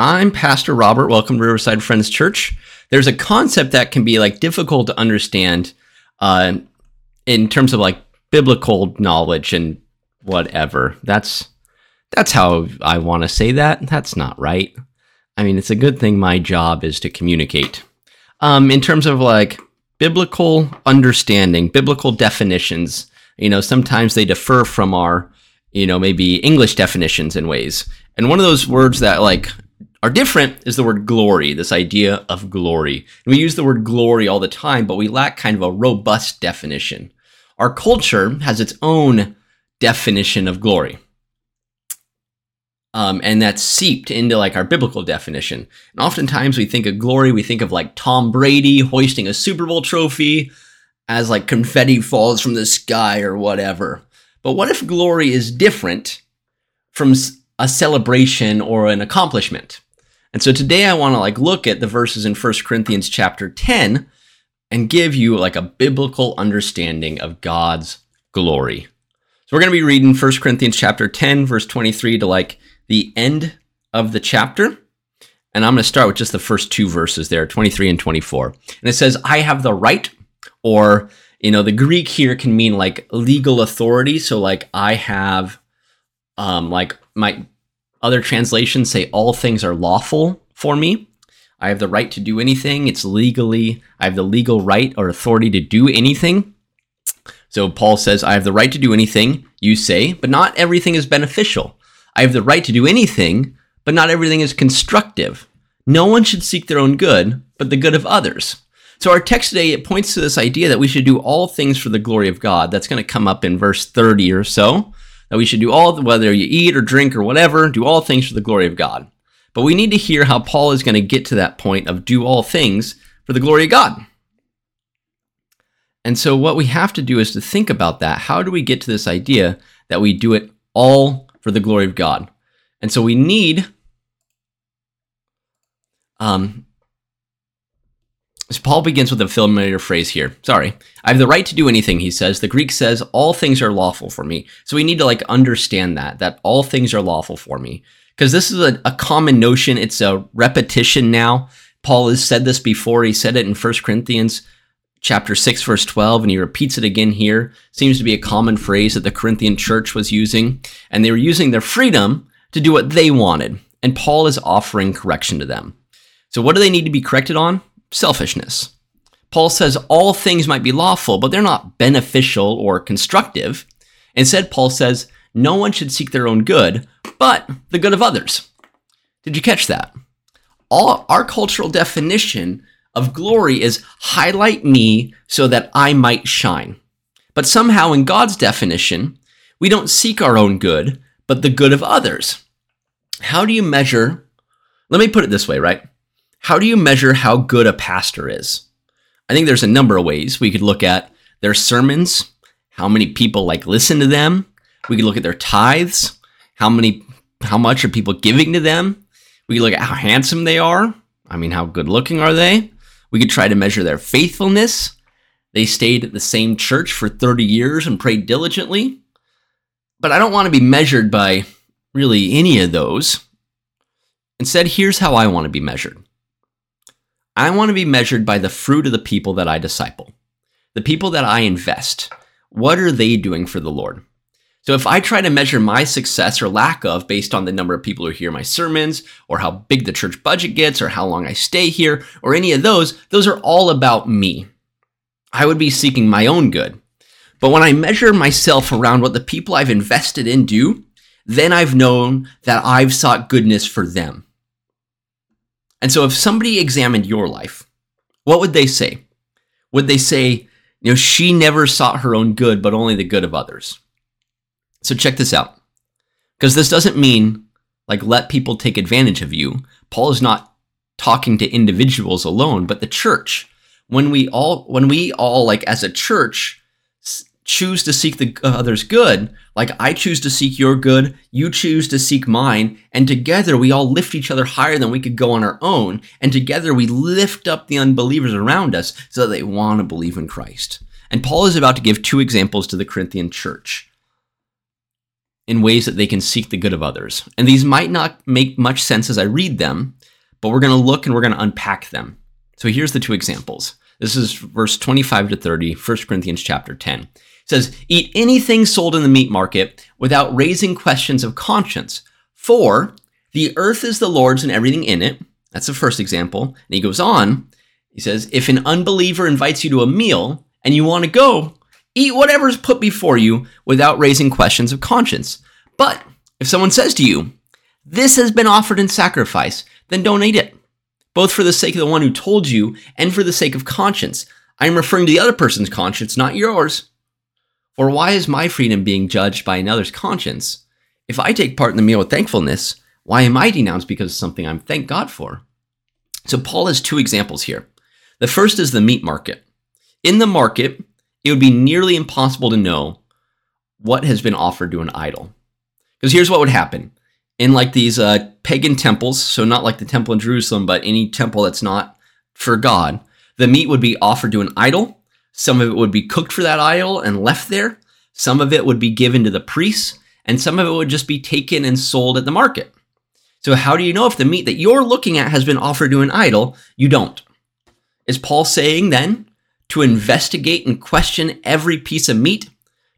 I'm Pastor Robert. Welcome to Riverside Friends Church. There's a concept that can be like difficult to understand uh, in terms of like biblical knowledge and whatever. That's that's how I want to say that. That's not right. I mean, it's a good thing my job is to communicate. Um, in terms of like biblical understanding, biblical definitions, you know, sometimes they differ from our, you know, maybe English definitions in ways. And one of those words that like are different is the word glory, this idea of glory. And we use the word glory all the time, but we lack kind of a robust definition. Our culture has its own definition of glory. Um, and that's seeped into like our biblical definition. And oftentimes we think of glory, we think of like Tom Brady hoisting a Super Bowl trophy as like confetti falls from the sky or whatever. But what if glory is different from a celebration or an accomplishment? And so today I want to like look at the verses in 1 Corinthians chapter 10 and give you like a biblical understanding of God's glory. So we're going to be reading 1 Corinthians chapter 10 verse 23 to like the end of the chapter. And I'm going to start with just the first two verses there, 23 and 24. And it says, I have the right, or, you know, the Greek here can mean like legal authority. So, like, I have, um, like, my other translations say, all things are lawful for me. I have the right to do anything. It's legally, I have the legal right or authority to do anything. So, Paul says, I have the right to do anything, you say, but not everything is beneficial. I have the right to do anything, but not everything is constructive. No one should seek their own good, but the good of others. So our text today it points to this idea that we should do all things for the glory of God. That's going to come up in verse 30 or so. That we should do all whether you eat or drink or whatever, do all things for the glory of God. But we need to hear how Paul is going to get to that point of do all things for the glory of God. And so what we have to do is to think about that. How do we get to this idea that we do it all for the glory of God. And so we need um so Paul begins with a familiar phrase here. Sorry. I have the right to do anything, he says. The Greek says, all things are lawful for me. So we need to like understand that, that all things are lawful for me. Because this is a, a common notion. It's a repetition now. Paul has said this before. He said it in 1 Corinthians chapter 6 verse 12 and he repeats it again here seems to be a common phrase that the corinthian church was using and they were using their freedom to do what they wanted and paul is offering correction to them so what do they need to be corrected on selfishness paul says all things might be lawful but they're not beneficial or constructive instead paul says no one should seek their own good but the good of others did you catch that all our cultural definition of glory is highlight me so that I might shine. But somehow, in God's definition, we don't seek our own good, but the good of others. How do you measure? Let me put it this way, right? How do you measure how good a pastor is? I think there's a number of ways. We could look at their sermons, how many people like listen to them. We could look at their tithes, how many how much are people giving to them? We could look at how handsome they are. I mean, how good looking are they? We could try to measure their faithfulness. They stayed at the same church for 30 years and prayed diligently. But I don't want to be measured by really any of those. Instead, here's how I want to be measured I want to be measured by the fruit of the people that I disciple, the people that I invest. What are they doing for the Lord? So if I try to measure my success or lack of based on the number of people who hear my sermons, or how big the church budget gets, or how long I stay here, or any of those, those are all about me. I would be seeking my own good. But when I measure myself around what the people I've invested in do, then I've known that I've sought goodness for them. And so if somebody examined your life, what would they say? Would they say, you know, she never sought her own good, but only the good of others? So check this out. Because this doesn't mean like let people take advantage of you. Paul is not talking to individuals alone, but the church. When we all when we all like as a church choose to seek the uh, other's good, like I choose to seek your good, you choose to seek mine, and together we all lift each other higher than we could go on our own, and together we lift up the unbelievers around us so that they want to believe in Christ. And Paul is about to give two examples to the Corinthian church. in ways that they can seek the good of others. And these might not make much sense as I read them, but we're going to look and we're going to unpack them. So here's the two examples. This is verse 25 to 30, 1 Corinthians chapter 10. Says, Eat anything sold in the meat market without raising questions of conscience, for the earth is the Lord's and everything in it. That's the first example. And he goes on, he says, If an unbeliever invites you to a meal and you want to go, eat whatever's put before you without raising questions of conscience. But if someone says to you, This has been offered in sacrifice, then don't eat it, both for the sake of the one who told you and for the sake of conscience. I am referring to the other person's conscience, not yours. For why is my freedom being judged by another's conscience? If I take part in the meal with thankfulness, why am I denounced because of something I'm thank God for? So Paul has two examples here. The first is the meat market. In the market, it would be nearly impossible to know what has been offered to an idol. Because here's what would happen in like these uh, pagan temples, so not like the temple in Jerusalem, but any temple that's not for God, the meat would be offered to an idol. Some of it would be cooked for that idol and left there. Some of it would be given to the priests, and some of it would just be taken and sold at the market. So, how do you know if the meat that you're looking at has been offered to an idol? You don't. Is Paul saying then to investigate and question every piece of meat?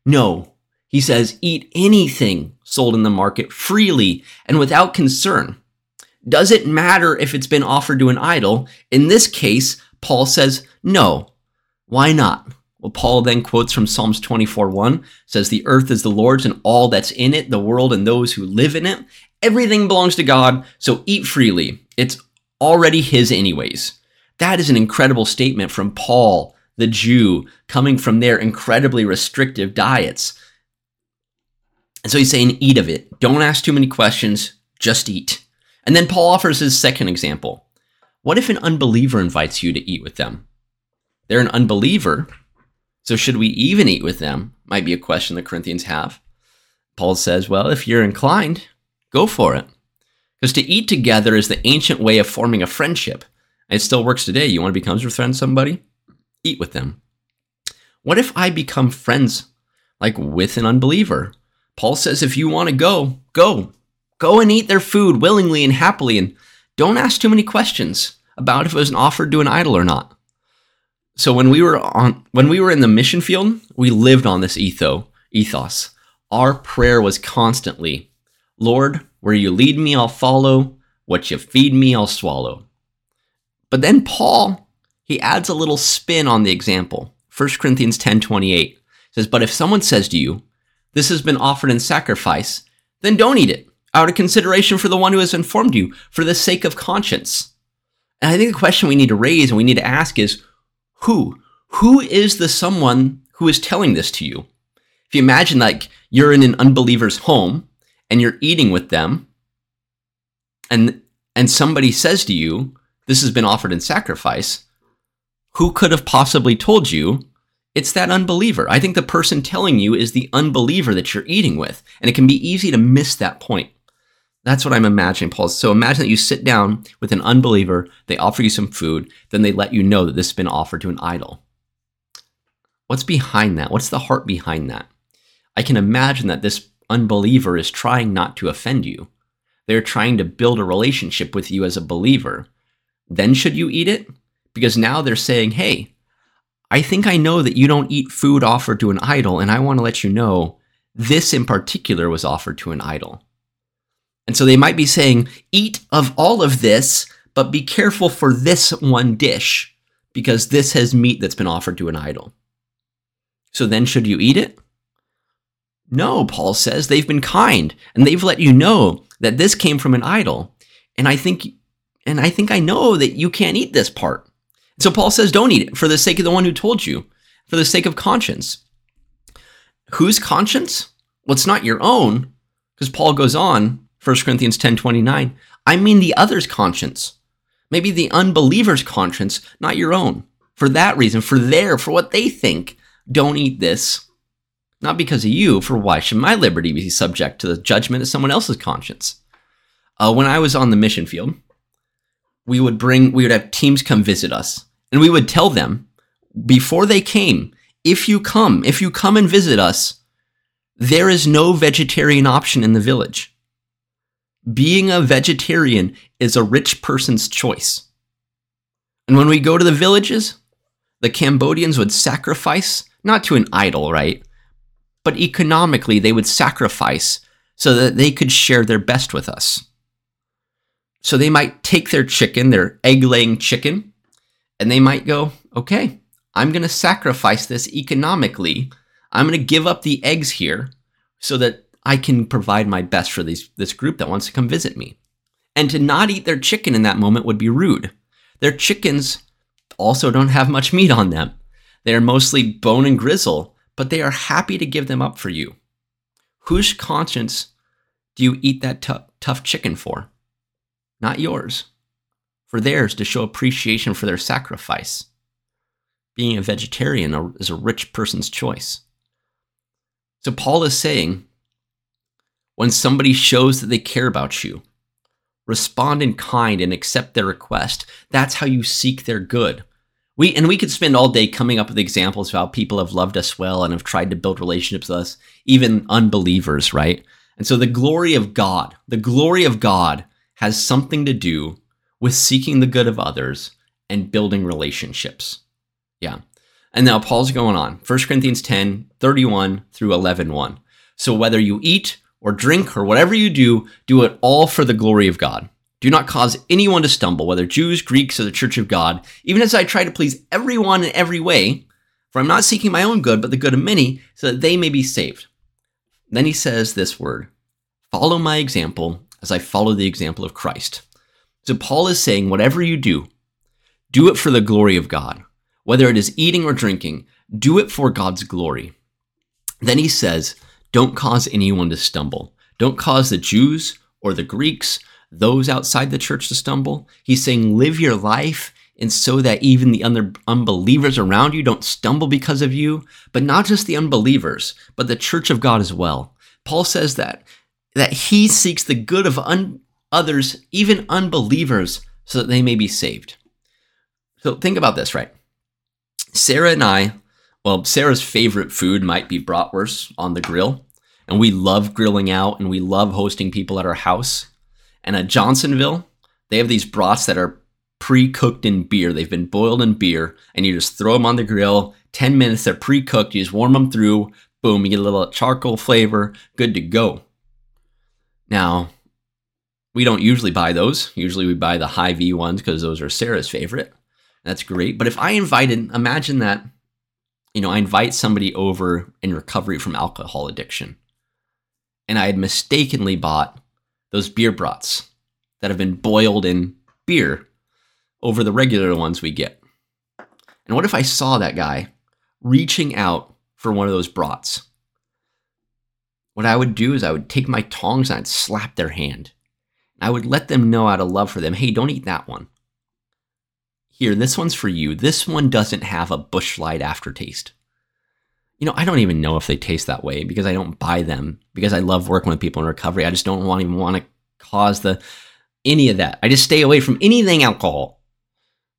No. He says, eat anything sold in the market freely and without concern. Does it matter if it's been offered to an idol? In this case, Paul says, no. Why not? Well, Paul then quotes from Psalms 24 1 says, The earth is the Lord's and all that's in it, the world and those who live in it. Everything belongs to God, so eat freely. It's already His, anyways. That is an incredible statement from Paul, the Jew, coming from their incredibly restrictive diets. And so he's saying, eat of it. Don't ask too many questions, just eat. And then Paul offers his second example. What if an unbeliever invites you to eat with them? They're an unbeliever, so should we even eat with them? Might be a question the Corinthians have. Paul says, well, if you're inclined, go for it. Because to eat together is the ancient way of forming a friendship. And It still works today. You want to become friends with somebody? Eat with them. What if I become friends like with an unbeliever? Paul says if you want to go, go. Go and eat their food willingly and happily and don't ask too many questions about if it was offered to an idol or not. So when we were on when we were in the mission field, we lived on this etho, ethos. Our prayer was constantly, Lord, where you lead me, I'll follow. What you feed me, I'll swallow. But then Paul, he adds a little spin on the example. 1 Corinthians 10 28 says, But if someone says to you, This has been offered in sacrifice, then don't eat it, out of consideration for the one who has informed you, for the sake of conscience. And I think the question we need to raise and we need to ask is, who? Who is the someone who is telling this to you? If you imagine like you're in an unbeliever's home and you're eating with them and and somebody says to you, this has been offered in sacrifice, who could have possibly told you it's that unbeliever? I think the person telling you is the unbeliever that you're eating with, and it can be easy to miss that point. That's what I'm imagining, Paul. So imagine that you sit down with an unbeliever, they offer you some food, then they let you know that this has been offered to an idol. What's behind that? What's the heart behind that? I can imagine that this unbeliever is trying not to offend you. They're trying to build a relationship with you as a believer. Then should you eat it? Because now they're saying, hey, I think I know that you don't eat food offered to an idol, and I want to let you know this in particular was offered to an idol. And so they might be saying, eat of all of this, but be careful for this one dish, because this has meat that's been offered to an idol. So then, should you eat it? No, Paul says they've been kind and they've let you know that this came from an idol. And I think and I think I know that you can't eat this part. So Paul says don't eat it for the sake of the one who told you, for the sake of conscience. Whose conscience? Well, it's not your own, because Paul goes on 1 Corinthians 10:29, I mean the other's conscience. Maybe the unbeliever's conscience, not your own. For that reason, for their, for what they think, don't eat this. Not because of you, for why should my liberty be subject to the judgment of someone else's conscience? Uh, when I was on the mission field, we would bring, we would have teams come visit us, and we would tell them before they came, if you come, if you come and visit us, there is no vegetarian option in the village. Being a vegetarian is a rich person's choice. And when we go to the villages, the Cambodians would sacrifice, not to an idol, right? But economically, they would sacrifice so that they could share their best with us. So they might take their chicken, their egg laying chicken, and they might go, okay, I'm going to sacrifice this economically. I'm going to give up the eggs here so that I can provide my best for these, this group that wants to come visit me. And to not eat their chicken in that moment would be rude. Their chickens also don't have much meat on them. They are mostly bone and gristle, but they are happy to give them up for you. Whose conscience do you eat that t- tough chicken for? Not yours. For theirs to show appreciation for their sacrifice. Being a vegetarian is a rich person's choice. So Paul is saying when somebody shows that they care about you, respond in kind and accept their request. That's how you seek their good. We and we could spend all day coming up with examples of how people have loved us well and have tried to build relationships with us, even unbelievers, right? And so the glory of God, the glory of God has something to do with seeking the good of others and building relationships. Yeah. And now Paul's going on. 1 Corinthians 10, 31 through 11, 1. So whether you eat or drink or whatever you do, do it all for the glory of God. Do not cause anyone to stumble, whether Jews, Greeks, or the church of God, even as I try to please everyone in every way, for I'm not seeking my own good, but the good of many, so that they may be saved. Then he says this word Follow my example as I follow the example of Christ. So Paul is saying, whatever you do, do it for the glory of God. Whether it is eating or drinking, do it for God's glory. Then he says, don't cause anyone to stumble. Don't cause the Jews or the Greeks, those outside the church to stumble. He's saying, live your life and so that even the other unbelievers around you don't stumble because of you, but not just the unbelievers, but the church of God as well. Paul says that that he seeks the good of un- others, even unbelievers, so that they may be saved. So think about this, right? Sarah and I well, Sarah's favorite food might be bratwurst on the grill, and we love grilling out and we love hosting people at our house. And at Johnsonville, they have these brats that are pre-cooked in beer. They've been boiled in beer, and you just throw them on the grill. Ten minutes, they're pre-cooked. You just warm them through. Boom, you get a little charcoal flavor. Good to go. Now, we don't usually buy those. Usually, we buy the Hy-Vee ones because those are Sarah's favorite. That's great. But if I invited, imagine that you know, I invite somebody over in recovery from alcohol addiction. And I had mistakenly bought those beer brats that have been boiled in beer over the regular ones we get. And what if I saw that guy reaching out for one of those brats? What I would do is I would take my tongs and I'd slap their hand. I would let them know out of love for them, hey, don't eat that one. Here, this one's for you. This one doesn't have a Busch Light aftertaste. You know, I don't even know if they taste that way because I don't buy them because I love working with people in recovery. I just don't want even want to cause the any of that. I just stay away from anything alcohol.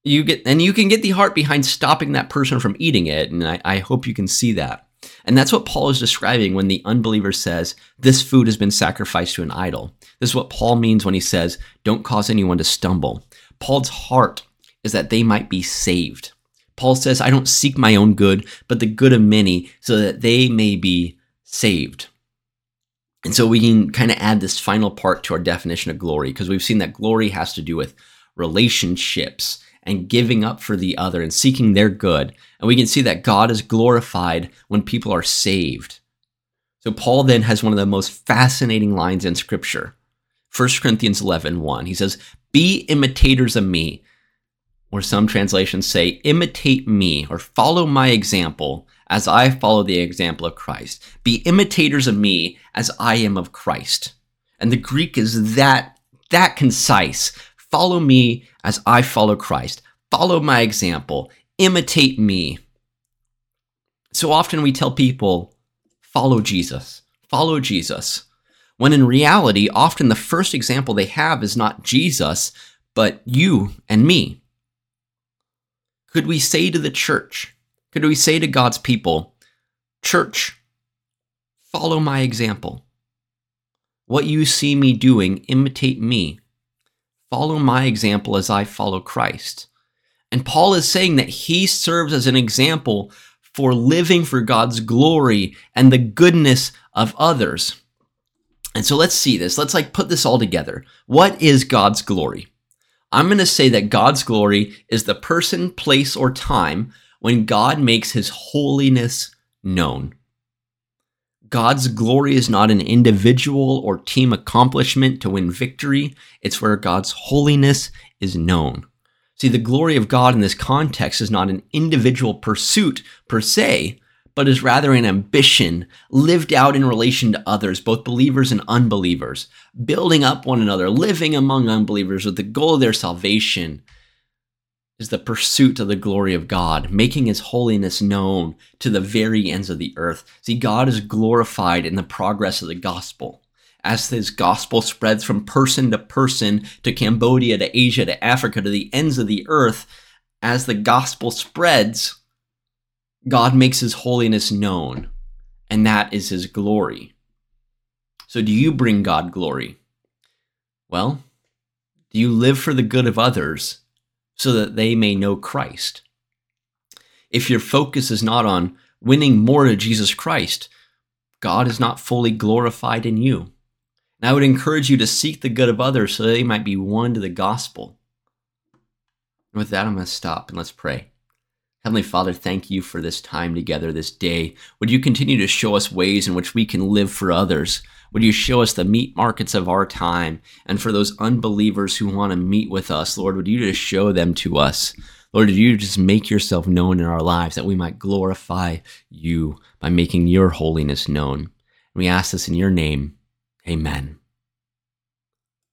You get and you can get the heart behind stopping that person from eating it, and I, I hope you can see that. And that's what Paul is describing when the unbeliever says, This food has been sacrificed to an idol. This is what Paul means when he says, Don't cause anyone to stumble. Paul's heart is that they might be saved. Paul says, I don't seek my own good, but the good of many, so that they may be saved. And so we can kind of add this final part to our definition of glory, because we've seen that glory has to do with relationships and giving up for the other and seeking their good. And we can see that God is glorified when people are saved. So Paul then has one of the most fascinating lines in scripture. 1 Corinthians 11, 1. He says, Be imitators of me or some translations say, imitate me or follow my example as I follow the example of Christ. Be imitators of me as I am of Christ. And the Greek is that, that concise. Follow me as I follow Christ. Follow my example. Imitate me. So often we tell people, follow Jesus. Follow Jesus. When in reality, often the first example they have is not Jesus, but you and me could we say to the church, could we say to God's people, church, follow my example. What you see me doing, imitate me. Follow my example as I follow Christ. And Paul is saying that he serves as an example for living for God's glory and the goodness of others. And so let's see this. Let's like put this all together. What is God's glory? I'm going to say that God's glory is the person, place, or time when God makes his holiness known. God's glory is not an individual or team accomplishment to win victory. It's where God's holiness is known. See, the glory of God in this context is not an individual pursuit per se, but is rather an ambition lived out in relation to others, both believers and unbelievers, building up one another, living among unbelievers with the goal of their salvation is the pursuit of the glory of God, making his holiness known to the very ends of the earth. See, God is glorified in the progress of the gospel. As his gospel spreads from person to person, to Cambodia, to Asia, to Africa, to the ends of the earth, as the gospel spreads, God makes his holiness known, and that is his glory. So, do you bring God glory? Well, do you live for the good of others so that they may know Christ? If your focus is not on winning more to Jesus Christ, God is not fully glorified in you. And I would encourage you to seek the good of others so they might be won to the gospel. And with that, I'm going to stop and let's pray. Heavenly Father, thank you for this time together this day. Would you continue to show us ways in which we can live for others? Would you show us the meat markets of our time? And for those unbelievers who want to meet with us, Lord, would you just show them to us? Lord, would you just make yourself known in our lives that we might glorify you by making your holiness known? we ask this in your name. Amen.